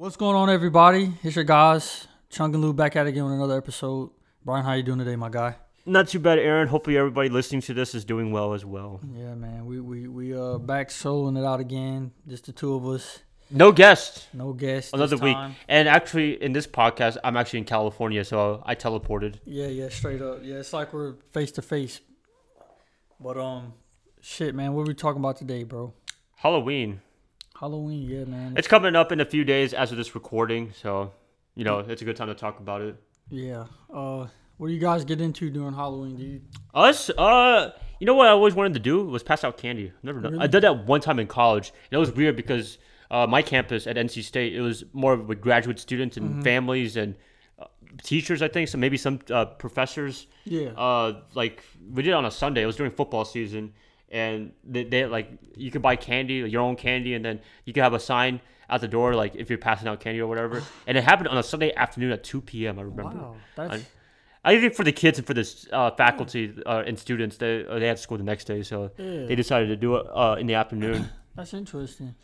What's going on, everybody? It's your guys, Chung and Lew, back at it again with another episode. Brian, how you doing today, my guy? Not too bad, Aaron. Hopefully, everybody listening to this is doing well as well. Yeah, man. We we we uh back soloing it out again, just the two of us, No guests. no guests. Another week. And actually, in this podcast, I'm actually in California, so I teleported. Yeah, yeah, straight up. Yeah, it's like we're face to face. But um, shit, man. What are we talking about today, bro? Halloween. Halloween, yeah, man. It's coming up in a few days as of this recording, so you know it's a good time to talk about it. yeah. Uh, what do you guys get into during Halloween? Do you? Us, uh, you know what I always wanted to do was pass out candy. Never done. I did that one time in college, and it was weird because uh, my campus at NC State it was more with graduate students and Mm-hmm. families and uh, teachers. I think so. Maybe some uh, professors. Yeah. uh like we did it on a Sunday. It was during football season, and they, they like you could buy candy, your own candy, and then you could have a sign out the door like if you're passing out candy or whatever. and it happened on a Sunday afternoon at two p.m. I remember. wow, that's I think for the kids and for the uh, faculty uh, and students, they uh, they had school the next day, so yeah, they decided to do it uh, in the afternoon. that's interesting.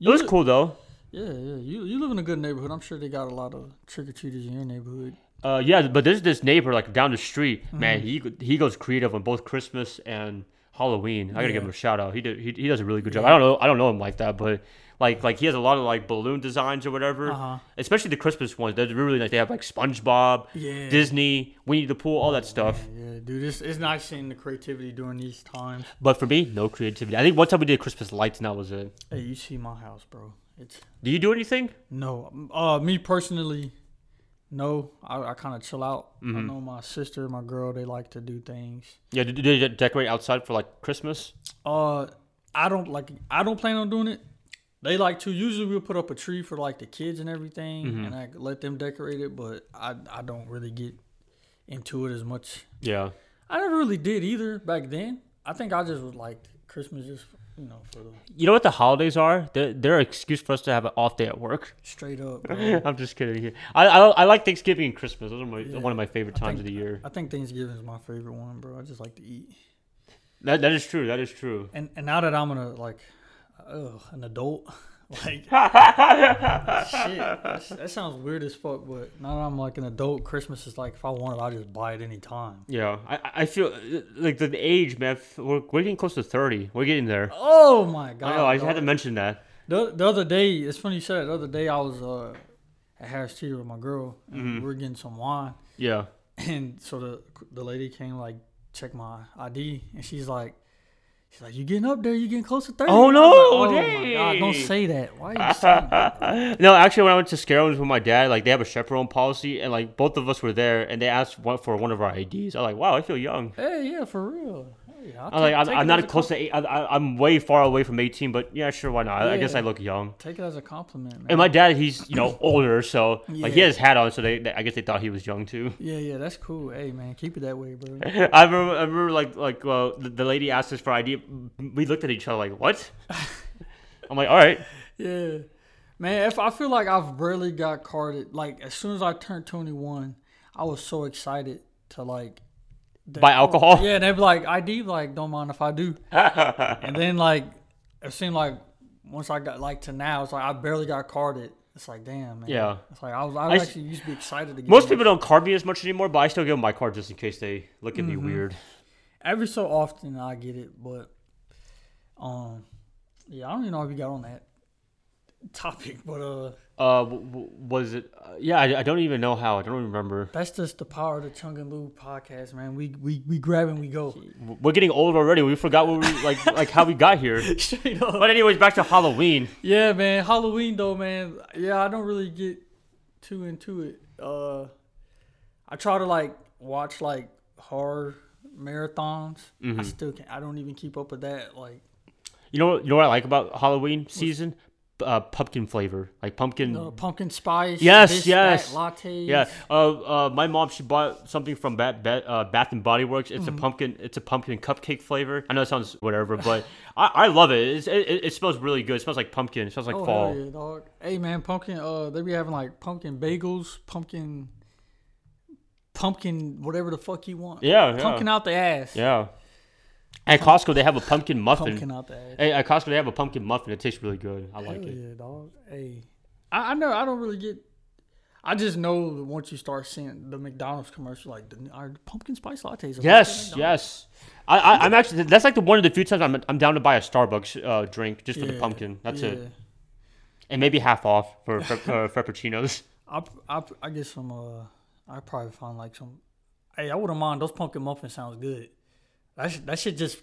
it was li- cool though. Yeah, yeah. You you live in a good neighborhood. I'm sure they got a lot of trick or treaters in your neighborhood. Uh, yeah, but there's this neighbor like down the street, Mm-hmm. man. He he goes creative on both Christmas and Halloween. I gotta give him a shout out. He did, he, he does a really good job. I don't know I don't know him like that, but like like he has a lot of like balloon designs or whatever. Uh huh. Especially the Christmas ones. They're really nice. They have like SpongeBob, Yeah. Disney, Winnie the Pooh, all that stuff. Yeah, yeah, dude, it's, it's nice seeing the creativity during these times. But for me, no creativity. I think one time we did Christmas lights and that was it. Hey, you see my house, bro? It's Do you do anything? no. Uh, me personally, no. I, I kind of chill out. I Mhm. know my sister, my girl, they like to do things. Yeah, do, do they decorate outside for like Christmas? Uh, I don't like. I don't plan on doing it. They like to. Usually, we'll put up a tree for like the kids and everything, Mhm. and I let them decorate it. But I I don't really get into it as much. Yeah. I never really did either back then. I think I just was like Christmas, just you know, for the You know what the holidays are? They're, they're an excuse for us to have an off day at work. straight up. bro. I'm just kidding. I, I I like Thanksgiving and Christmas. Those are my, Yeah. one of my favorite I times of the year. I think Thanksgiving is my favorite one, bro. I just like to eat. That that is true. That is true. And and now that I'm gonna uh, like, ugh, an adult, like shit, that sounds weird as fuck. But now that I'm like an adult, Christmas is like if I want it, I just buy it anytime. Yeah, I I feel uh, like the age, man. We're, we're getting close to thirty. We're getting there. Oh my god! I know. I just had to mention that. The, the other day, it's funny you said it. The other day, I was uh, at Harris Teeter with my girl, and Mhm. we were getting some wine, Yeah. and so the the lady came like check my ID, and she's like, she's like, you're getting up there? You're getting close to 30? Oh, no, like, oh my god! Don't say that. Why are you saying that? no, actually, when I went to Scarrows with my dad, like they have a chaperone policy, and like both of us were there, and they asked for one of our IDs. I was like, wow, I feel young. Hey, yeah, for real. I'll I'm like, I'm, I'm not close to eight. I, I, I'm way far away from 18, but yeah, sure, why not? I, I guess I look young. Take it as a compliment, man. And my dad, he's you know older, so like he Yeah. had his hat on, so they, they- I guess they thought he was young too. yeah, yeah, that's cool. Hey, man, keep it that way, bro. I remember, I remember like like uh, the, the lady asked us for ID. We looked at each other like, what? I'm like, all right. Yeah, man. If I feel like I've barely got carded, like as soon as I turned twenty one, I was so excited to like they- Buy alcohol? Yeah, they'd be like ID, like don't mind if I do. And then like it seemed like once I got like to now, it's like I barely got carded. It's like damn, man. Yeah. It's like I was I I s- actually used to be excited to get Most people don't card me as much anymore, but I still give them my card just in case they look at me Mm-hmm. weird. every so often I get it, but um, yeah, I don't even know if you got on that topic, but uh, Uh, w- w- was it? Uh, yeah, I, I don't even know how. I don't remember. that's just the power of the Chung and Lew podcast, man. We we we grab and we go We're getting old already. We forgot what we like like how we got here. straight up. But anyways, back to Halloween. Yeah, man. Halloween though, man. Yeah, I don't really get too into it. Uh, I try to like watch like horror marathons. I Mhm. still can't. I don't even keep up with that. Like You know, what- you know what I like about Halloween season? Uh, pumpkin flavor, like pumpkin. uh, pumpkin spice. Yes, this, yes. That, lattes. Yeah, uh, uh, my mom she bought something from Bat, Bat, uh, Bath and Body Works. It's Mm-hmm. a pumpkin. It's a pumpkin cupcake flavor. I know it sounds whatever, but I, I love it. It's, it. It smells really good. It smells like pumpkin. It smells like oh, fall. hell yeah, dog. Hey, man, pumpkin. Uh, they be having like pumpkin bagels, pumpkin, pumpkin, whatever the fuck you want. Yeah, yeah, Pumpkin out the ass. yeah. At Costco, they have a pumpkin muffin. Pumpkin out the ass. Hey, at Costco, they have a pumpkin muffin. It tastes really good. I like Hell it. yeah, dog. Hey, I, I know I don't really get. I just know that once you start seeing the McDonald's commercial, like the our pumpkin spice lattes. Yes, yes. I, I I'm actually that's like the one of the few times I'm I'm down to buy a Starbucks uh, drink just for the pumpkin. That's yeah. it, and maybe half off for, for uh, frappuccinos. I, I, I get some. Uh, I probably find like some. Hey, I wouldn't mind. Those pumpkin muffins sounds good. That sh- that shit just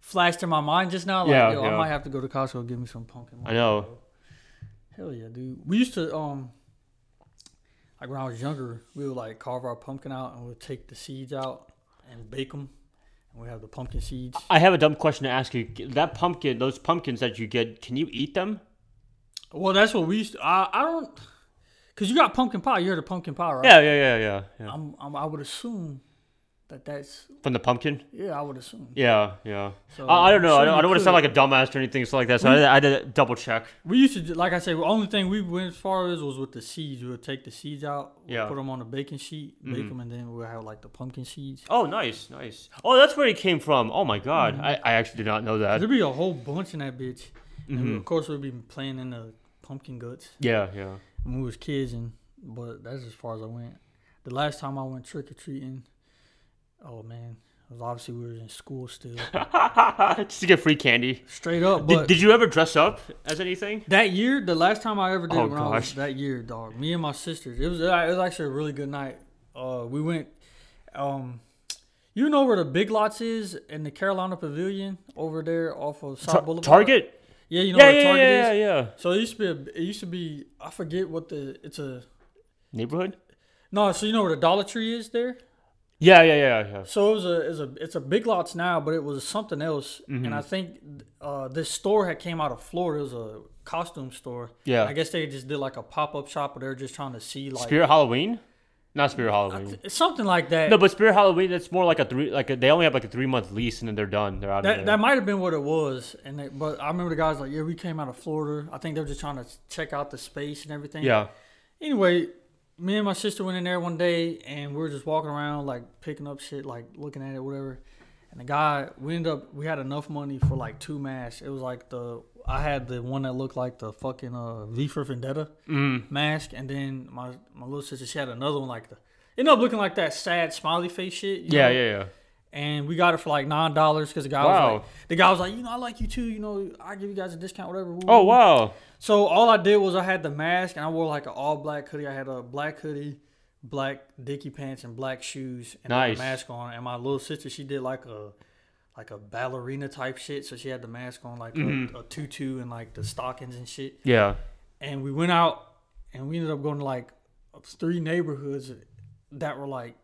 flashed in my mind just now. Like, Yeah, yo, yeah. I might have to go to Costco and get me some pumpkin. I know. bro. Hell yeah, dude. We used to um. Like when I was younger, we would like carve our pumpkin out and we'd take the seeds out and bake them, and we have the pumpkin seeds. I have a dumb question to ask you. That pumpkin, those pumpkins that you get, can you eat them? Well, that's what we used to. I, I don't, cause you got pumpkin pie. You heard of pumpkin pie, right? Yeah, yeah, yeah, yeah. yeah. I'm, I'm, I would assume that that's From the pumpkin? yeah. I would assume. Yeah, yeah. So, I, I don't know. sure I don't, I don't want to sound like a dumbass or anything so like that. So I, I had to double check. We used to, like I said, the only thing we went as far as was with the seeds. We would take the seeds out, Yeah. put them on a baking sheet, bake Mhm. them, and then we'll have like the pumpkin seeds. Oh, nice, nice. Oh, that's where it came from. Oh my god, I, I actually did not know that. There'd be a whole bunch in that bitch. And we- Mhm. of course, we'd be playing in the pumpkin guts Yeah, yeah. when we was kids, and but that's as far as I went. The last time I went trick or treating, oh man, it was obviously we were in school still, Just to get free candy. straight up. Did, But did you ever dress up as anything? That year, the last time I ever did Oh, it when I was that year, dog. Me and my sisters. It was it was actually a really good night. Uh, we went. Um, you know where the Big Lots is in the Carolina Pavilion over there off of South Tar- Boulevard. Target? Yeah, you know Yeah, where yeah, Target yeah, is. yeah, yeah. So it used to be. A, it used to be. I forget what the. It's a. Neighborhood? No, so you know where the Dollar Tree is there. Yeah, yeah, yeah, yeah. So it was a, it's a it's a Big Lots now, but it was something else. Mm-hmm. And I think uh, this store had came out of Florida. It was a costume store. Yeah. I guess they just did like a pop up shop, but they were just trying to see like Spirit Halloween? Not Spirit Halloween. It's something like that. No, but Spirit Halloween, that's more like a three. Like a, they only have like a three month lease, and then they're done. They're out that that might have been what it was, and they, but I remember the guys like, yeah, we came out of Florida. I think they were just trying to check out the space and everything. yeah. Anyway, me and my sister went in there one day, and we were just walking around like picking up shit, like looking at it, whatever. And the guy, we ended up, we had enough money for like two masks. It was like the, I had the one that looked like the fucking uh, V for Vendetta Mm. mask, and then my my little sister, she had another one like the, ended up looking like that sad smiley face shit. Yeah, know? yeah, yeah. and we got it for like nine dollars because the guy Wow. was like, the guy was like, you know, I like you too. You know, I give you guys a discount, whatever. Oh wow. So all I did was I had the mask and I wore like an all black hoodie. I had a black hoodie, black dicky pants, and black shoes, and Nice. a mask on. And my little sister, she did like a like a ballerina type shit. So she had the mask on, like Mhm. a, a tutu and like the stockings and shit. Yeah. And we went out and we ended up going to like three neighborhoods that were like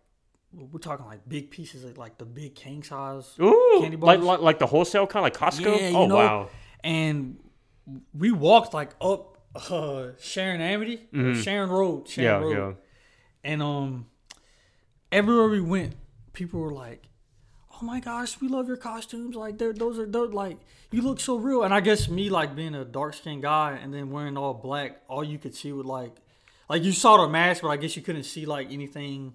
we're talking like big pieces of like the big king size Ooh. Candy Like, bars? like like the wholesale kind of like Costco. Yeah, oh know, wow. and we walked like up uh, Sharon Amity, Mhm. Sharon Road, Sharon Yeah, Road, yeah. and um, everywhere we went, people were like, "Oh my gosh, we love your costumes! Like, they're those are they're like you look so real." And I guess me like being a dark skinned guy and then wearing all black, all you could see was like, like you saw the mask, but I guess you couldn't see like anything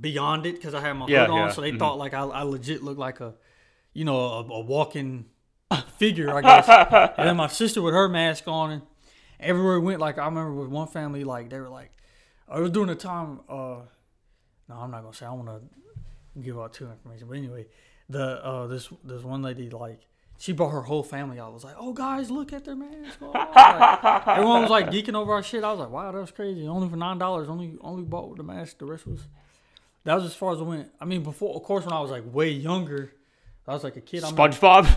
beyond it because I had my Yeah, hood on, so they mhm. thought like I, I legit looked like a, you know, a, a walking figure, I guess. and then my sister with her mask on, and everywhere we went, like I remember with one family, like they were like, I was doing a time. uh No, I'm not gonna say. I want to give out too information, but anyway, the uh this this one lady like. She brought her whole family out. I was like, "Oh, guys, look at their mask!" Oh, like, everyone was like geeking over our shit. I was like, "Wow, that was crazy! Only for nine dollars. Only only bought with the mask. The rest was." That was as far as I went. I mean, before, of course, when I was like way younger, I was like a kid. I remember- SpongeBob.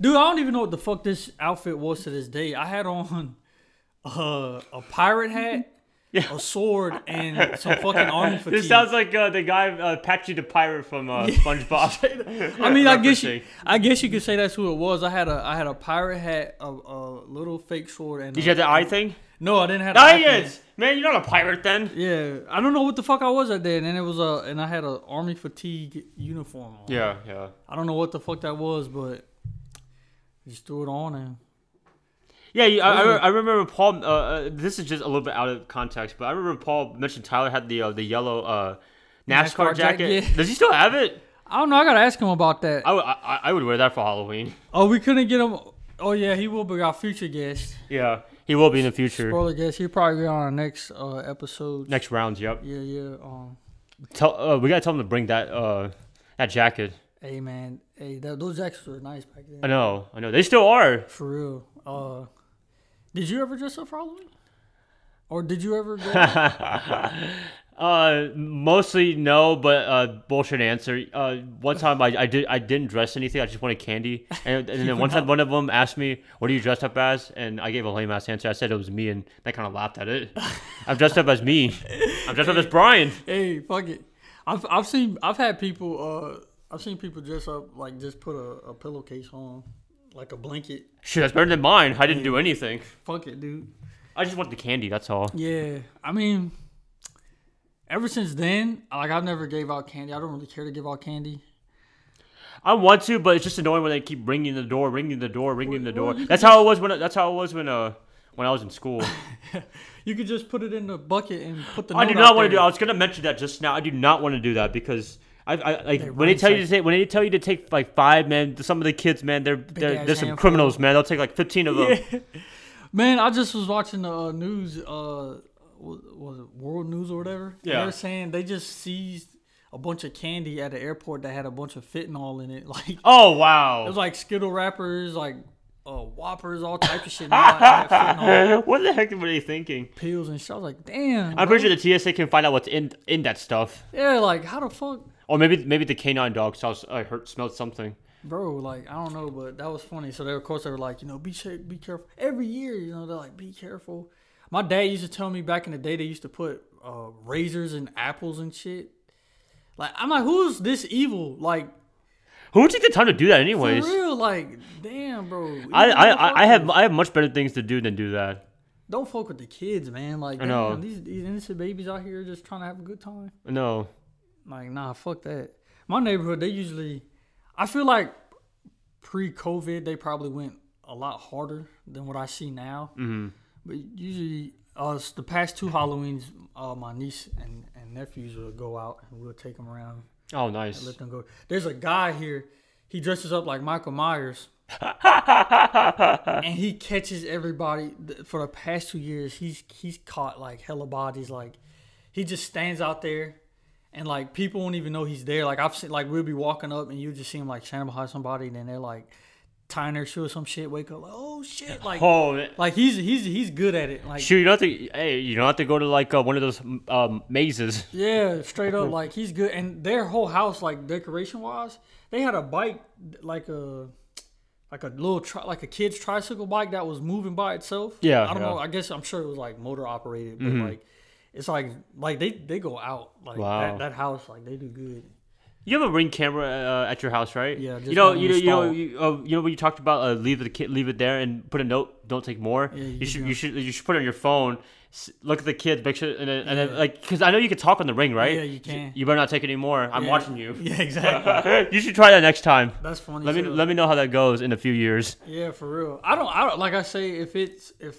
Dude, I don't even know what the fuck this outfit was to this day. I had on uh, a pirate hat, Yeah. a sword, and some fucking army fatigue. This sounds like uh, the guy uh, Patchy the Pirate from uh, SpongeBob. I mean, I guess you, I guess you could say that's who it was. I had a, I had a pirate hat, a, a little fake sword, and Did you have the eye thing? no, I didn't have. the eye thing. Man, you're not a pirate then. Yeah, I don't know what the fuck I was at then, and it was a, and I had a army fatigue uniform on. Yeah, yeah. I don't know what the fuck that was, but just threw it on and Yeah, I, I, Those re- are- I remember Paul. Uh, uh, this is just a little bit out of context, but I remember Paul mentioned Tyler had the uh, the yellow uh, NASCAR, NASCAR jacket. jacket. Does he still have it? I don't know. I gotta ask him about that. I, would- I, I would wear that for Halloween. Oh, we couldn't get him. Oh yeah, he will be our future guest. Yeah, He will be in the future. Spoiler guest. He'll probably be on our next uh, episode. Next rounds, yep. Yeah, yeah. Um, Tell uh, we gotta tell him to bring that uh that jacket. Hey man, hey, that, those jackets were nice back then. I know, I know. They still are. For real. Uh, did you ever dress up for Halloween? Or did you ever go? Uh, mostly no, but uh, bullshit answer. Uh, one time I, I did I didn't dress anything. I just wanted candy, and, and then one time one of them asked me, "What are you dressed up as?" And I gave a lame ass answer. I said it was me, and they kind of laughed at it. I'm dressed up as me. I'm dressed up as Brian. hey, fuck it. I've I've seen I've had people uh I've seen people dress up like just put a, a pillowcase on like a blanket. Shit, that's better than mine. I didn't do anything. Fuck it, dude. I just want the candy. That's all. Yeah, I mean, ever since then, like I've never gave out candy. I don't really care to give out candy. I want to, but it's just annoying when they keep ringing the door, ringing the door, ringing the door. That's how it was when that's how it was when uh when I was in school. You could just put it in the bucket and put the. I do note not out want to do. I was gonna mention that just now. I do not want to do that because I, I like They when they tell you to take when they tell you to take like five man. Some of the kids, man, they're they're, they're some criminals, man. They'll take like fifteen of them. Yeah. Man, I just was watching the uh, news. Uh, was, it World News or whatever? Yeah. They're saying they just seized a bunch of candy at the airport that had a bunch of fentanyl in it. Like Oh wow, it was like Skittle wrappers, like uh, Whoppers, all type of shit. Now had fentanyl what the heck were they thinking? pills and shit. I was like, damn. I'm bro. pretty sure the TSA can find out what's in in that stuff, Yeah, like how the fuck, or maybe maybe the canine dog saw I heard smelled something. bro? Like I don't know, but that was funny. So they of course they were like, you know, be be careful. Every year, you know, they're like, be careful. My dad used to tell me back in the day they used to put uh, razors and apples and shit. Like I'm like, who's this evil? Like Who would take the time to do that for anyways? real? Like damn, bro. I, I, I, have. I have much better things to do than do that. don't fuck with the kids, man. Like I know. these these innocent babies out here just trying to have a good time. No. Like, nah, fuck that. My neighborhood, they usually, I feel like pre COVID, they probably went a lot harder than what I see now. hmm But usually, uh, the past two Halloweens, uh, my niece and, and nephews will go out and we'll take them around Oh, and nice. let them go. There's a guy here, he dresses up like Michael Myers. and he catches everybody for the past two years. He's he's caught like hella bodies. Like he just stands out there, and like people won't even know he's there. Like I've seen like we'll be walking up and you just see him like standing behind somebody, and then they're like tying their shoe or some shit. Wake up like oh shit like Oh, man. like he's he's he's good at it. Like shoot! You don't have to. Hey, you don't have to go to like uh, one of those um, mazes. Yeah, straight up, like he's good, and their whole house, like decoration wise, they had a bike, like a, like a little, tri- like a kid's tricycle bike that was moving by itself. Yeah, I don't yeah. Mm-hmm. know. I guess I'm sure it was like motor operated, but like, it's like, like they they go out, like Wow. that, that house, like they do good. You have a ring camera uh, at your house, right? Yeah, just You know, got you know, you know, you, uh, you know when you talked about uh, leave the kid, leave it there, and put a note. Don't take more. Yeah, you, you should, do. you should, you should put it on your phone. Look at the kids, make sure, and then, and then like, because I know you can talk on the ring, right? Yeah, you can. You better not take any more. I'm Yeah. watching you. Yeah, exactly. you should try that next time. That's funny. Let me let me know how that goes in a few years. Yeah, for real. I don't. I don't like. I say if it's if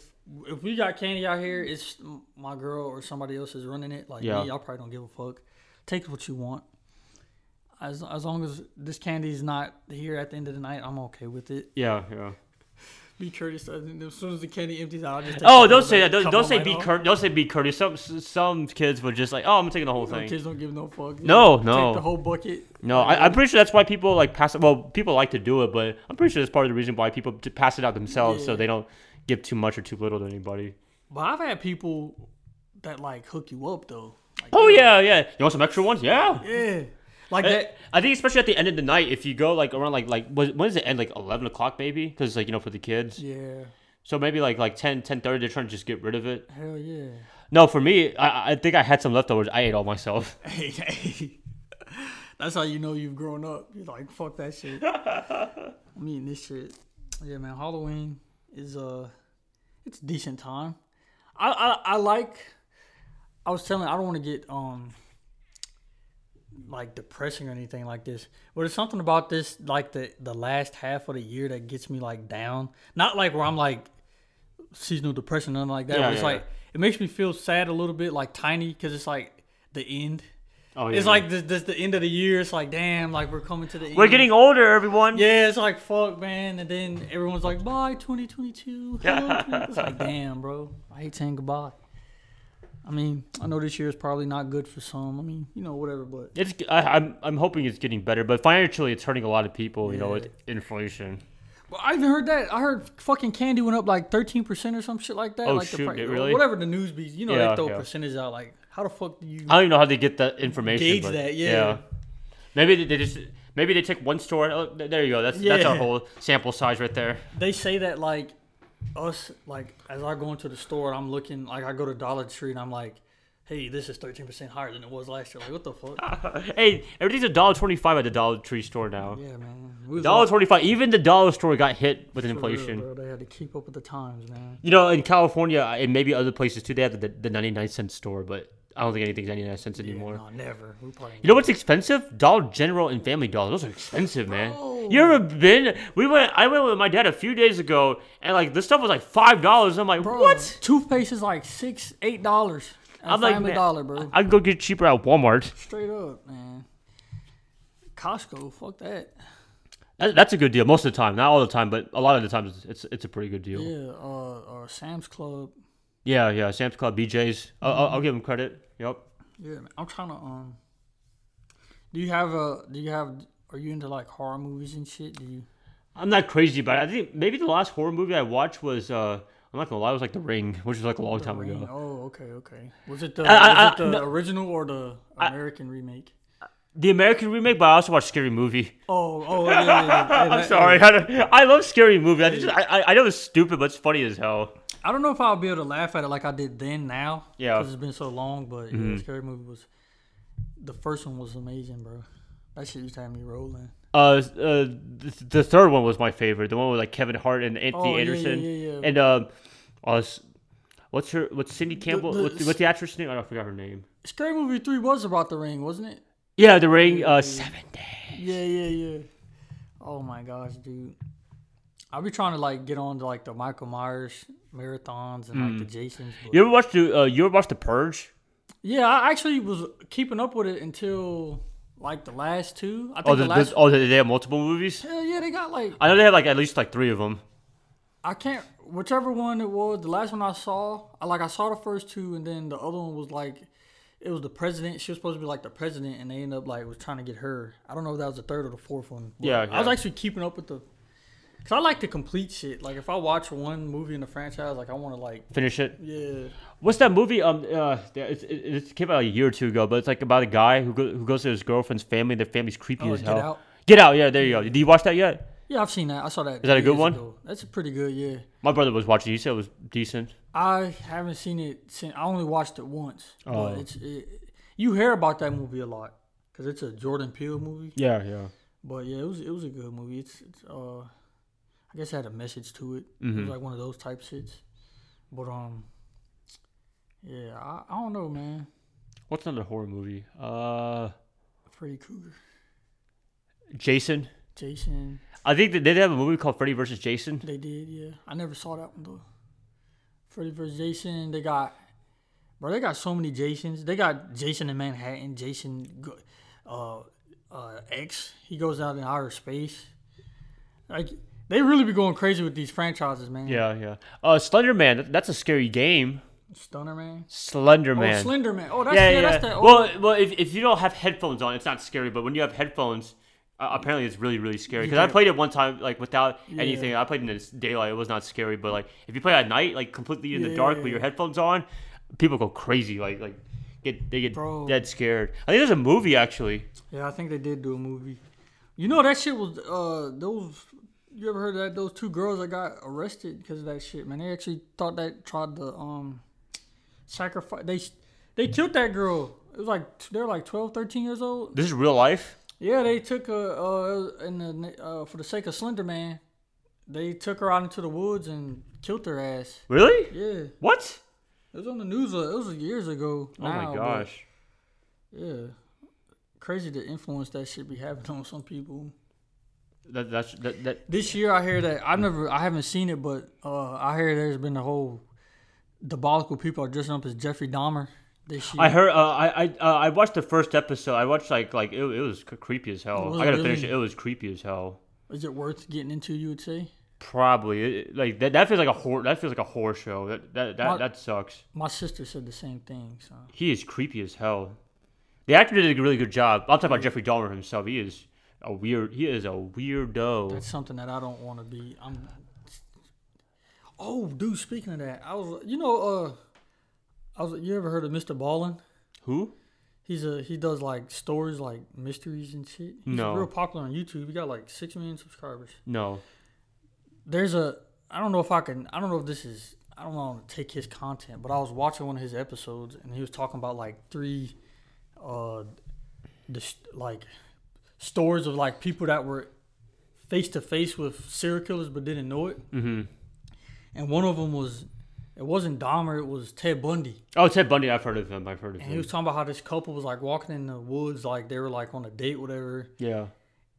if we got candy out here, it's my girl or somebody else is running it. Like Yeah. me, I probably don't give a fuck. Take what you want. As as long as this candy is not here at the end of the night, I'm okay with it. Yeah, yeah. Be courteous. As soon as the candy empties out, I'll just. Take Oh, don't say that. Don't, don't say be cur- Don't say be courteous. Some some kids would just like, oh, I'm taking the whole Some thing. kids don't give no fuck. No, Take no. the whole bucket. No, I, I'm pretty sure that's why people like pass it. Well, people like to do it, but I'm pretty sure that's part of the reason why people pass it out themselves, so they don't give too much or too little to anybody. But I've had people that like hook you up though. Like, Oh yeah, yeah. You want some extra ones? Yeah. Yeah. Like I, that. I think especially at the end of the night, if you go like around like like what- when does it end? Like eleven o'clock maybe, because like you know for the kids. Yeah. So maybe like like 10, 10 They're trying to just get rid of it. Hell yeah. No, for me, I, I think I had some leftovers. I ate all myself. Hey, hey. That's how you know you've grown up. You're like, fuck that shit. I'm eating this shit. Yeah, man. Halloween is uh, it's a decent time. I I, I like. I was telling. I don't want to get um. Like depressing or anything like this, but there's something about this, like the the last half of the year, that gets me like down. Not like where I'm like seasonal depression, nothing like that. Yeah, it's yeah, like it makes me feel sad a little bit, like tiny, because it's like the end. Oh, yeah, it's yeah. like the, the the end of the year. It's like damn, like we're coming to the end. We're getting older, everyone. Yeah, it's like fuck, man, and then everyone's like, "Bye, 2022." Hello, it's like, damn, bro. I hate saying goodbye. I mean, I know this year is probably not good for some. I mean, you know, whatever. But It's I, I'm I'm hoping it's getting better, but financially it's hurting a lot of people. You know, with inflation. Well, I even heard that. I heard fucking candy went up like 13% or some shit like that. Oh, like shoot, the it really? Whatever the news be. You know, Yeah, they throw yeah. percentage out. Like, how the fuck do you. I don't even know how they get that information. Gauge but, that, yeah. Maybe they, they just maybe they take one store. Oh, there you go. That's that's our whole sample size right there. they say that, like, us, like, as I go into the store and I'm looking, like, I go to Dollar Tree and I'm like, hey, this is 13% higher than it was last year. Like, what the fuck? hey, everything's a dollar twenty five at the Dollar Tree store now. yeah, man. Dollar twenty five. Even the dollar store got hit with real, inflation. bro. They had to keep up with the times, man. You know, in California and maybe other places too, they have the, the ninety nine cent store, but I don't think anything's nine cents anymore. No, never. We probably You know what's expensive? Dollar General and Family Dollar. Those are expensive, man. Bro. You ever been? We went. I went with my dad a few days ago, and like this stuff was like five dollars. I'm like, Bro, what? Toothpaste is like six, eight dollars. I'm like, man, Dollar, bro. I can go get cheaper at Walmart. Straight up, man. Costco, fuck that. That, that's a good deal most of the time. Not all the time, but a lot of the times it's it's a pretty good deal. Yeah, uh, uh, Sam's Club. Yeah, yeah. Sam's Club, BJ's. I'll, I'll, I'll give them credit. Yep. Yeah, man. I'm trying to um. Do you have a? Do you have? Are you into like horror movies and shit? Do you? I'm not crazy about it. I think maybe the last horror movie I watched was uh I'm not gonna lie, it was like The Ring, which was like a long time Ring? ago. Oh, okay, okay. Was it the, I- I- was it the no. original or the American remake? The American remake, but I also watched Scary Movie. Oh, oh, yeah, yeah, yeah. I'm sorry. I, I love Scary Movie. I, just, I- I know it's stupid, but it's funny as hell. I don't know if I'll be able to laugh at it like I did then now. Yeah. Mm-hmm. Because it's been so long, but yeah, Scary Movie was. The first one was amazing, bro. That shit used to have me rolling. Uh, uh, the, the third one was my favorite. The one with like Kevin Hart and Anthony Oh, Anderson. yeah, yeah, yeah. And um, uh, what's her? What's Cindy Campbell? the- what's, what's the actress name? I don't forgot her name. Scary Movie 3 was about the ring, wasn't it? Yeah, The Ring. Uh, seven days. Yeah, yeah, yeah. Oh my gosh, dude. I'll be trying to like get on to like the Michael Myers marathons and like the Jasons. But... Mm. You ever watched the? Uh, you ever watched The Purge? Yeah, I actually was keeping up with it until like the last two. I think Oh, the the, last. oh, they they have multiple movies. Hell yeah, they got like I know they have like at least like three of them. I can't whichever one it was. The last one I saw, I like I saw the first two, and then the other one was like it was the president. She was supposed to be like the president, and they ended up like was trying to get her. I don't know if that was the third or the fourth one. but Yeah, I was yeah. actually keeping up with the. Cause I like to complete shit. Like if I watch one movie in the franchise, like I want to like Finish it. yeah. What's that movie? Um, uh, it, it, it came out a year or two ago, but it's like about a guy who go, who goes to his girlfriend's family. Their family's creepy Oh, as Get hell. Out? Get out. Yeah, there you go. Did you watch that yet? Yeah, I've seen that. I saw that. Is that a good one? That's a pretty good. Yeah, My brother was watching. He said it was decent. I haven't seen it since I only watched it once. Oh. But it's it, you hear about that movie a lot because it's a Jordan Peele movie. Yeah, yeah. But yeah, it was it was a good movie. It's, it's uh, I guess it had a message to it. It Mm-hmm. was like one of those type shits. But um, yeah, I, I don't know, man. What's another horror movie? Uh, Freddy Krueger, Jason. Jason, I think that they have a movie called Freddy versus Jason. they did. Yeah, I never saw that one though. Freddy vs. Jason. They got, bro. They got so many Jasons. They got Jason in Manhattan. Jason, go- uh, uh, X. He goes out in outer space. Like they really be going crazy with these franchises, man. Yeah, yeah. Uh, Slender Man, that's a scary game. Stunner Man. Slender Man. Oh. Slender Man. Oh, that's yeah, yeah, yeah. that's that. Oh, Well, well, if, if you don't have headphones on, it's not scary. But when you have headphones, uh, apparently it's really, really scary. Because I played it one time, like without Yeah. anything. I played in the daylight. It was not scary. But like, if you play at night, like completely in the dark with Yeah. your headphones on, people go crazy. Like, like get they get Bro. dead scared. I think there's a movie actually. yeah, I think they did do a movie. You know that shit was uh those. You ever heard that those two girls that got arrested because of that shit? Man, they actually thought that tried to um sacrifice. They they killed that girl. It was like they're like 12, 13 years old. This is real life. Yeah, they took a uh in the uh for the sake of Slender Man. They took her out into the woods and killed her ass. Really? Yeah, What? it was on the news. Uh, it was years ago. Oh my now, gosh. Yeah. Crazy the influence that should be having on some people. That that's that, that This year I hear that I've never I haven't seen it, but uh I hear there's been a whole debacle. People are dressing up as Jeffrey Dahmer. this year. I heard. Uh, I I uh, I watched the first episode. I watched like like it, it was creepy as hell. Was I gotta really? finish it. It was creepy as hell. Is it worth getting into? You would say. Probably it, like that. That feels like a horror. That feels like a horror show. That that that, My- that sucks. My sister said the same thing. So He is creepy as hell. The actor did a really good job. I'm talking about Jeffrey Dahmer himself. He is a weird. He is a weirdo. that's something that I don't want to be. I'm. Oh, dude! Speaking of that, I was. You know, uh, I was. You ever heard of Mr. Ballen? Who? He's a he does like stories like mysteries and shit. He's No. real popular on YouTube. He got like six million subscribers. No. There's a I don't know if I can I don't know if this is I don't want to take his content, but I was watching one of his episodes and he was talking about like three uh the like stories of like people that were face to face with serial killers but didn't know it. Mm-hmm. And one of them was it wasn't Dahmer, it was Ted Bundy. Oh, Ted Bundy. I've heard of him. I've heard of And he was talking about how this couple was like walking in the woods like they were like on a date whatever Yeah.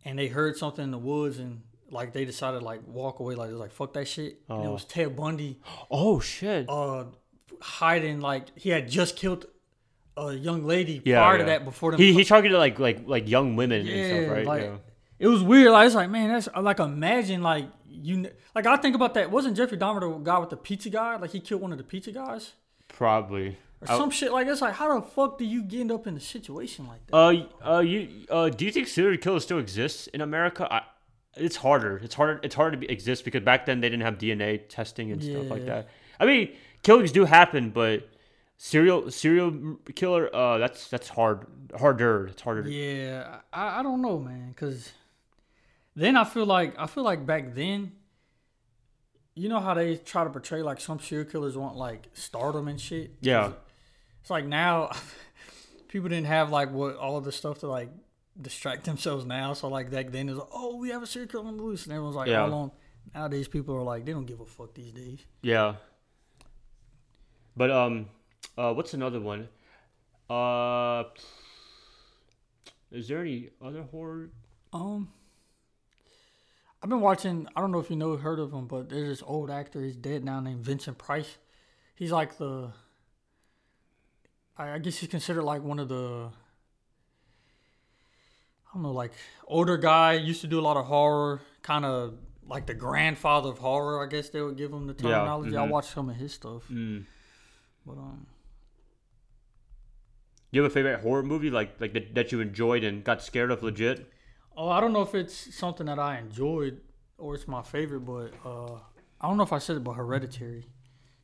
and they heard something in the woods and like they decided to like walk away like it was like fuck that shit and it Oh. was Ted Bundy Oh shit. uh hiding like he had just killed a young lady Yeah, prior to yeah. that before them He he targeted like like like young women and Yeah, stuff, right? like- yeah. it was weird like it's like man that's like imagine like you like I think about that wasn't Jeffrey Dahmer the guy with the pizza guy like he killed one of the pizza guys Probably. or I- some shit like it's like how the fuck do you get end up in a situation like that Uh, uh, you uh, do you think serial killers still exist in America? I, it's harder. It's harder. It's harder to be, exist because back then they didn't have DNA testing and stuff like that. I mean, killings do happen, but serial serial killer, uh, that's that's hard. Harder. It's harder. Yeah, I, I don't know, man. Cause then I feel like I feel like back then, you know how they try to portray like some serial killers want like stardom and shit. Yeah. It's like now, people didn't have like what all of the stuff to like distract themselves now. So like back then, it was like, oh, we have a serial killer on the loose, and everyone's like, Yeah. how long? Nowadays, people are like, they don't give a fuck these days. Yeah. But um, uh, what's another one? Uh, is there any other horror? Um, I've been watching. I don't know if you know, heard of him, but there's this old actor. He's dead now, named Vincent Price. He's like the. I, I guess he's considered like one of the. I don't know, like older guy. Used to do a lot of horror, kind of like the grandfather of horror. I guess they would give him the Yeah, terminology. I watched some of his stuff, Mm. but um, You have a favorite horror movie like like that, that you enjoyed and got scared of legit? Oh, I don't know if it's something that I enjoyed or it's my favorite, but uh, I don't know if I said it, but Hereditary.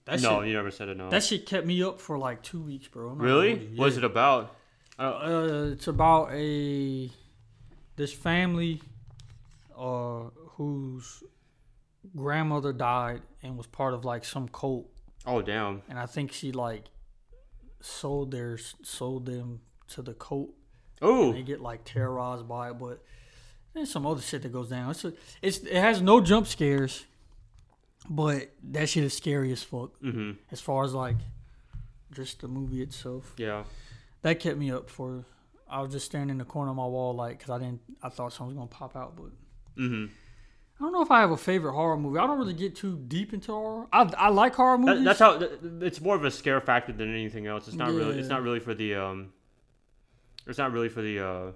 That no, shit, you never said it. No. that shit kept me up for like two weeks, bro. Really? gonna hold you. What is Yeah. it about? Uh, it's about a this family, uh, whose grandmother died and was part of like some cult, Oh damn. and I think she like sold their sold them to the cult Oh, they get like terrorized by it, but there's some other shit that goes down. It's a, it's it has no jump scares, but that shit is scary as fuck. mm-hmm. As far as like just the movie itself, Yeah. that kept me up for. I was just standing in the corner of my wall, like, cause I didn't, I thought something was gonna pop out, but Mm-hmm. I don't know if I have a favorite horror movie. I don't really get too deep into horror. I, I like horror movies. That, that's how. It's more of a scare factor than anything else. It's not really. It's not really for the um. It's not really for the uh.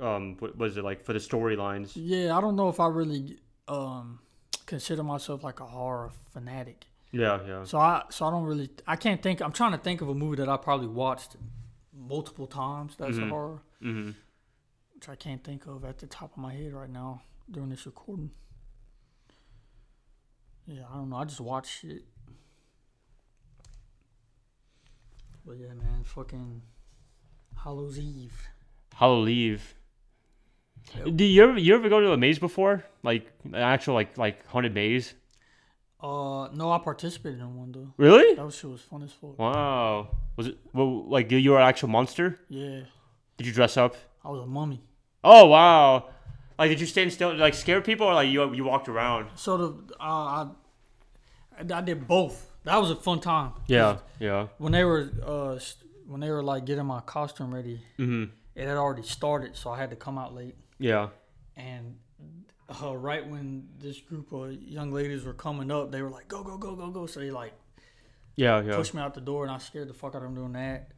Um, what was it like for the storylines? yeah, I don't know if I really um consider myself like a horror fanatic. Yeah, yeah. So I so I don't really I can't think I'm trying to think of a movie that I probably watched multiple times that's a Mhm. horror, Mm-hmm. which I can't think of at the top of my head right now during this recording. Yeah, I don't know. I just watch shit. But yeah, man, fucking Hallows Eve. Hollow Eve. Yep. Do you ever you ever go to a maze before? Like an actual like like haunted maze? Uh, no, I participated in one though. Really? That shit was fun as fuck. Wow. Was it well, like you were an actual monster? Yeah, Did you dress up? I was a mummy. Oh wow. Like did you stand still like scare people or like you you walked around? So the uh, I I did both. That was a fun time. Yeah. Yeah. when they were uh when they were like getting my costume ready, Mm-hmm. it had already started, so I had to come out late. Yeah. And uh, right when this group of young ladies were coming up, they were like, "Go, go, go, go, go!" So they like Yeah, yeah. pushed me out the door, and I scared the fuck out of him doing that.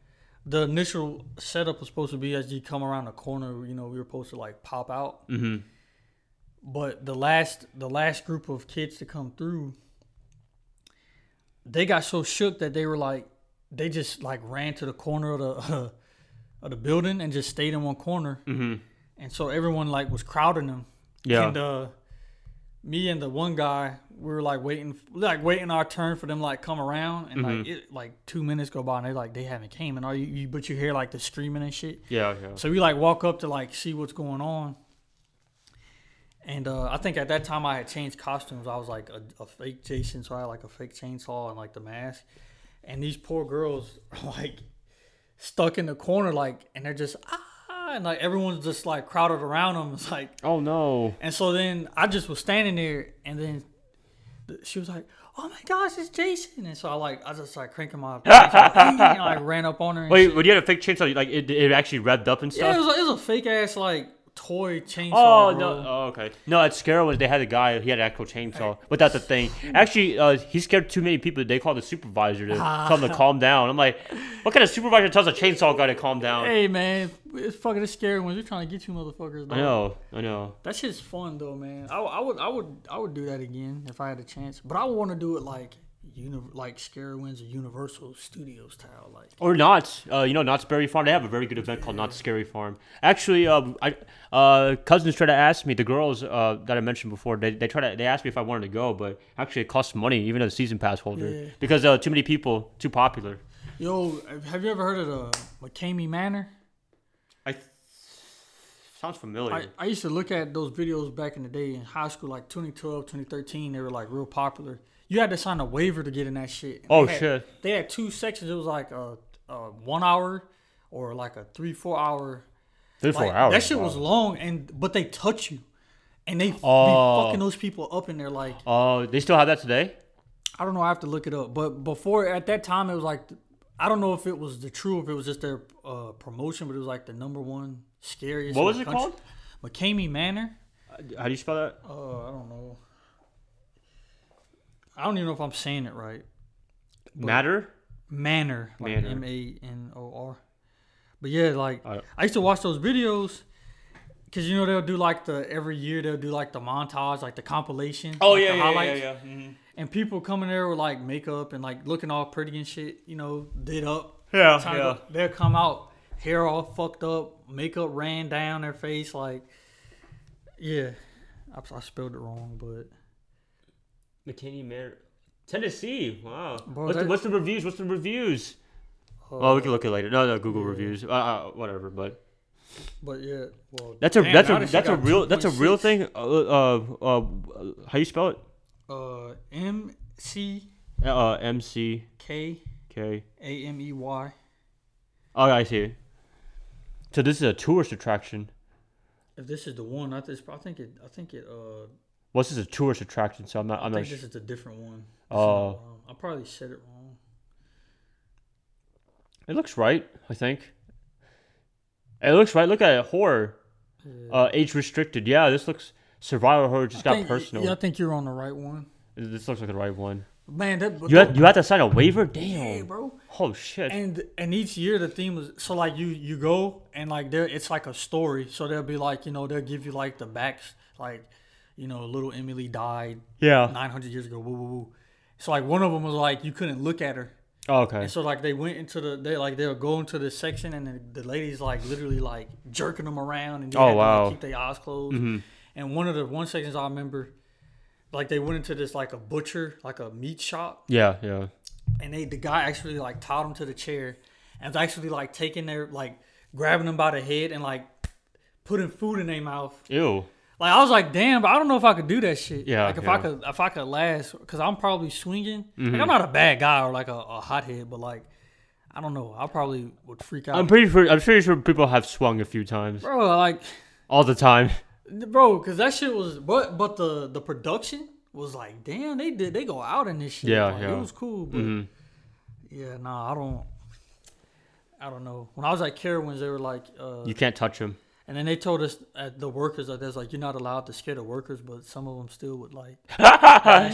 The initial setup was supposed to be as you come around the corner, you know, we were supposed to like pop out. Mm-hmm. But the last the last group of kids to come through, they got so shook that they were like, they just like ran to the corner of the of the building and just stayed in one corner, Mm-hmm. and so everyone like was crowding them. Yeah. And uh, me and the one guy, we were like waiting, like waiting our turn for them like come around, and Mm-hmm. like it like two minutes go by, and they like they haven't came, and all you, you but you hear like the screaming and shit. yeah, yeah. So we like walk up to like see what's going on. And uh, I think at that time I had changed costumes. I was like a, a fake Jason, so I had like a fake chainsaw and like the mask. And these poor girls are like stuck in the corner, like, and they're just ah, and like everyone's just like crowded around them. It's like, Oh no. and so then I just was standing there, and then she was like, "Oh my gosh, it's Jason!" And so I like I just like cranking my, and I ran up on her. And Wait, shit. when you had a fake chainsaw, like it, it actually revved up and Yeah, stuff. it was, it was a fake ass like toy chainsaw. Oh no! Oh, okay. No, at Scare was they had a guy. He had an actual chainsaw, but that's the thing. Actually, uh, he scared too many people. They called the supervisor to tell him to calm down. I'm like, what kind of supervisor tells a chainsaw guy to calm down? Hey man, it's fucking scary when they're trying to get you motherfuckers. Dog. I know, I know. That shit's fun though, man. I, I would, I would, I would do that again if I had a chance. But I would want to do it like, uni- like SCarowinds or Universal Studios style, like. Or Knott's. Uh, you know, Knott's Berry Farm. They have a very good event called Knott's Scary Farm. Actually, uh, I uh, cousins tried to ask me. The girls uh, that I mentioned before, they they tried to they asked me if I wanted to go, but actually it costs money, even as a season pass holder, Yeah. because uh, too many people, too popular. Yo, have you ever heard of the McCamey Manor? I th- sounds familiar. I, I used to look at those videos back in the day in high school, like 2012, 2013. They were like real popular. You had to sign a waiver to get in that shit. And Oh, they had- shit. They had two sections. It was like a, a one hour or like a three, four hour. Three Like, four hours. That shit wow. was long, and but they touch you, and they Oh. be fucking those people up in there. Like Oh, they still have that today? I don't know. I have to look it up. But before at that time, it was like I don't know if it was the true, if it was just their uh, promotion, but it was like the number one scariest. What was it country. called? McCamey Manor. How do you spell that? Uh, I don't know. I don't even know if I'm saying it right. Matter? Manor, like Manor. M A N O R. But yeah, like I- I used to watch those videos because you know they'll do like the every year they'll do like the montage, like the compilation. like, the highlights. Mm-hmm. And people coming there with like makeup and like looking all pretty and shit, you know, did up. Yeah, yeah. go- they'll come out, hair all fucked up, makeup ran down their face, like, yeah. I, I spelled it wrong, but McKinney Manor. Tennessee. Wow. Bro, what's, the, what's the reviews? What's the reviews? uh, oh, we can look at it later. No, no, Google reviews. Uh, uh, whatever. But but yeah, well, that's a damn, that's a that's a got real that's a real 2.6. thing. Uh, uh, uh, how you spell it? Uh, M C Uh, M C K K. A M E Y. Oh, I see. So this is a tourist attraction. If this is the one, I, think- I think it. I think it. Uh, What's this is a tourist attraction? So I'm not. I I'm not. think Sh- this is a different one. Oh. not wrong. I probably said it wrong. it looks right. I think. It looks right. Look at it. Horror. Uh, age restricted. Yeah, this looks survival horror. Just I got think- personal. Yeah, I think you're on the right one. This looks like the right one. Man, that You that- had, you had to sign a waiver. yeah, Damn. bro. Oh shit. And and each year the theme was so like you you go and like there it's like a story. So they'll be like you know they'll give you like the backs like you know little Emily died yeah. 900 years ago. Woo woo woo. So like one of them was like you couldn't look at her. Oh, okay. And so like they went into the they like they'll go into this section and the, the ladies like literally like jerking them around and they Oh, had to, like, wow. keep their eyes closed. Mm-hmm. And one of the one sections I remember, like they went into this like a butcher like a meat shop Yeah, yeah. and they the guy actually like tied them to the chair and was actually like taking their like grabbing them by the head and like putting food in their mouth. Ew. Like I was like, damn, but I don't know if I could do that shit. Yeah, Like if yeah. I could, if I could last, because I'm probably swinging. Mm-hmm. Like I'm not a bad guy or like a, a hothead, but like I don't know, I probably would freak out. I'm pretty sure. I'm pretty sure people have swung a few times, bro, like, all the time. bro, because that shit was, but but the the production was like, damn, they did they go out in this shit. Yeah, Like, yeah. It was cool, but Mhm. yeah, nah, I don't. I don't know. When I was at Carowinds, they were like, uh, You can't touch them. And then they told us at the workers that there's like you're not allowed to scare the workers, but some of them still would like.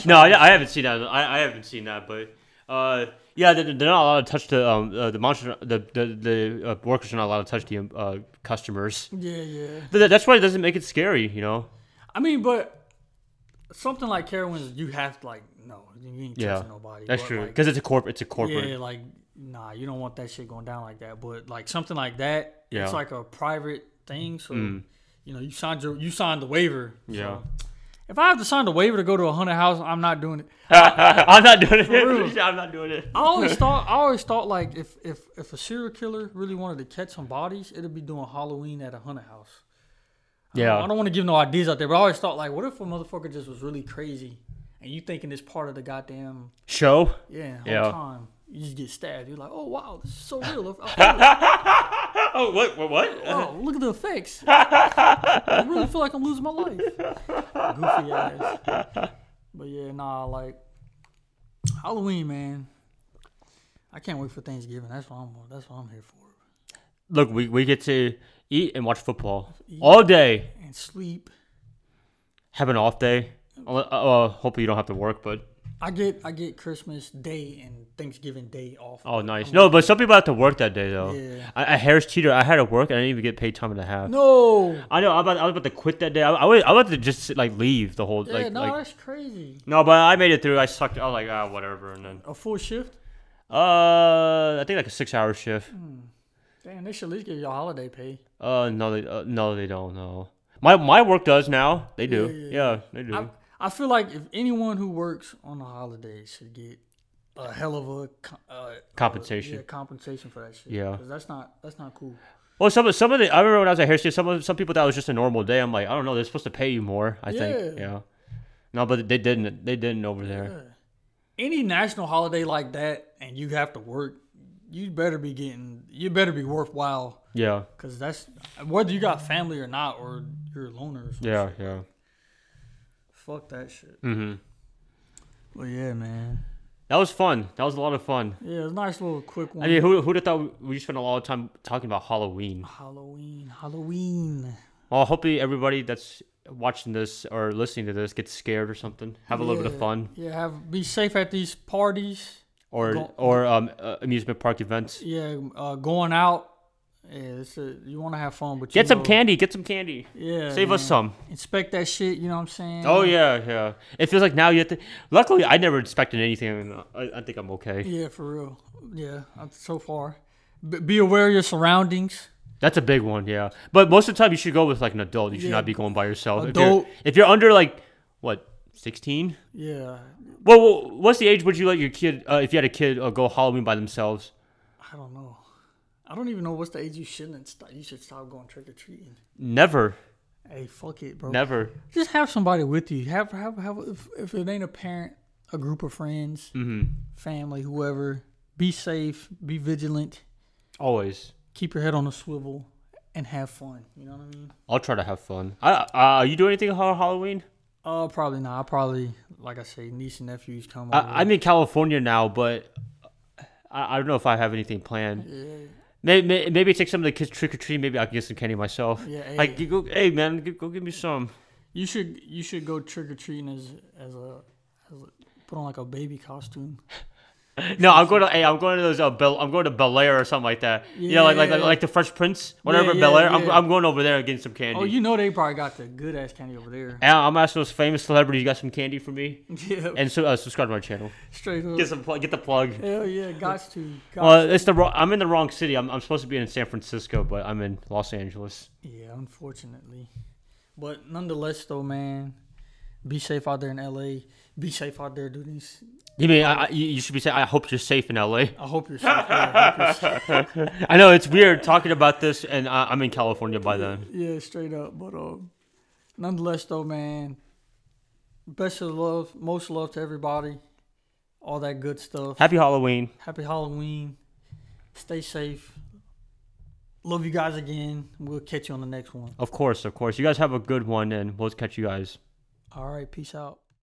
no, I, I haven't seen that. I, I haven't seen that, but Uh, yeah, they're, they're not allowed to touch the um uh, the monster the the the uh, workers are not allowed to touch the um, uh, customers. Yeah, yeah. Th- That's why it doesn't make it scary, you know. I mean, but something like Carowinds, you have to like no, you ain't touching Yeah, nobody. That's But, true like, because it's a corp it's a corporate. Yeah, like nah, you don't want that shit going down like that. But like something like that, Yeah. it's like a private thing. So Mm. you know, you signed your you signed the waiver. so Yeah. If I have to sign the waiver to go to a haunted house, I'm not doing it. I'm not doing it. I'm not doing it. I always thought I always thought like if if if a serial killer really wanted to catch some bodies, it'd be doing Halloween at a haunted house. I Yeah. don't, I don't want to give no ideas out there, but I always thought like, what if a motherfucker just was really crazy, and you thinking it's part of the goddamn Show. yeah Yeah. time. You just get stabbed. You're like, oh wow, this is so real. I feel it. Oh what what what? Wow, look at the effects. I really feel like I'm losing my life. Goofy ass. But yeah, nah, like Halloween, man. I can't wait for Thanksgiving. That's what I'm. That's what I'm here for. Look, we we get to eat and watch football all day. And sleep. Have an off day. Uh, hopefully you don't have to work, but I get I get Christmas Day and Thanksgiving Day off. oh nice. No, but some people have to work that day though. Yeah. I, at Harris Teeter, I had to work and I didn't even get paid time and a half. No. I know. I was, about, I was about to quit that day. I, I was I was about to just like leave the whole Yeah, like no, like that's crazy. no, but I made it through. I sucked. I was like ah whatever, and then A full shift. uh I think like a six hour shift. Damn, they should at least give you a holiday pay. Uh no they uh, no they don't no. My my work does now. They do. Yeah, Yeah, yeah, they do. I, I feel like if anyone who works on the holidays should get a hell of a uh, Compensation. Uh, yeah, compensation for that shit. Yeah. because that's not that's not cool. Well, some of some of the I remember when I was at Teeter, some of some people thought it was just a normal day. I'm like, I don't know. They're supposed to pay you more. I think. Yeah. Yeah. No, but they didn't. They didn't over there. Yeah. Any national holiday like that, and you have to work, you better be getting. You better be worthwhile, Yeah. because that's whether you got family or not, or you're a loner. Yeah. shit. Yeah. Fuck that shit. Mm-hmm. Well, yeah, man. That was fun. That was a lot of fun. Yeah, it was a nice little quick one. I mean, who who'd have thought we spent a lot of time talking about Halloween? Halloween, Halloween. Well, hopefully everybody that's watching this or listening to this gets scared or something. Have a little bit of fun, Yeah, have be safe at these parties. or Go- or um, uh, amusement park events. Yeah, uh, going out. Yeah, it's a, you want to have fun, but you Get some candy. Get some candy. Yeah, Save us some. Inspect that shit. You know what I'm saying? Oh yeah, yeah. It feels like now you have to. Luckily, I never inspected anything. I, I think I'm okay. Yeah, for real. Yeah, uh, so far. B- be aware of your surroundings. That's a big one, yeah. But most of the time, you should go with like an adult. You should Yeah. not be going by yourself. If Adult. you're, if you're under like what, sixteen? Yeah, Well, well, what's the age would you let your kid, uh, if you had a kid, uh, go Halloween by themselves? I don't know. I don't even know what's the age you shouldn't stop. You should stop going trick or treating. Never, Hey, fuck it, bro. never. Just have somebody with you. Have have have. If, if it ain't a parent, a group of friends, hmm family, whoever. Be safe. Be vigilant. Always. Keep your head on a swivel and have fun. You know what I mean? I'll try to have fun. I, uh, you do anything on Halloween? Uh, probably not. I probably, like I say, niece and nephews come. I, I'm in California now, but I, I don't know if I have anything planned. yeah, Maybe, maybe take some of the kids trick or treat. Maybe I can get some candy myself. yeah. Hey, Like, you go, hey man, g- go give me some. you should you should go trick or treating as as a, as a put on like a baby costume. No, I'm going to. Hey, I'm going to those. Uh, Bel, I'm going to Bel Air or something like that. you know, like like Yeah. like the Fresh Prince, whatever Yeah, Bel Air. yeah, I'm. I'm going over there and getting some candy. Oh, you know they probably got the good ass candy over there. And I'm asking those famous celebrities. You got some candy for me? yeah, And so uh, subscribe to my channel. straight up. Get some. pl- Get the plug. Hell yeah, got to. Got Well, it's the. wrong- I'm in the wrong city. I'm, I'm supposed to be in San Francisco, but I'm in Los Angeles. Yeah, unfortunately. But nonetheless, though, man, be safe out there in LA. Be safe out there, these. You mean I, I, you you should be saying? I hope you're safe in LA. I hope you're safe. I hope you're safe. I know it's weird talking about this, and I, I'm in California by then. yeah, straight up. But um, nonetheless, though, man, best of love, most love to everybody. All that good stuff. Happy Halloween. Happy Halloween. Stay safe. Love you guys again. We'll catch you on the next one. Of course, of course. You guys have a good one, and we'll catch you guys. All right, peace out.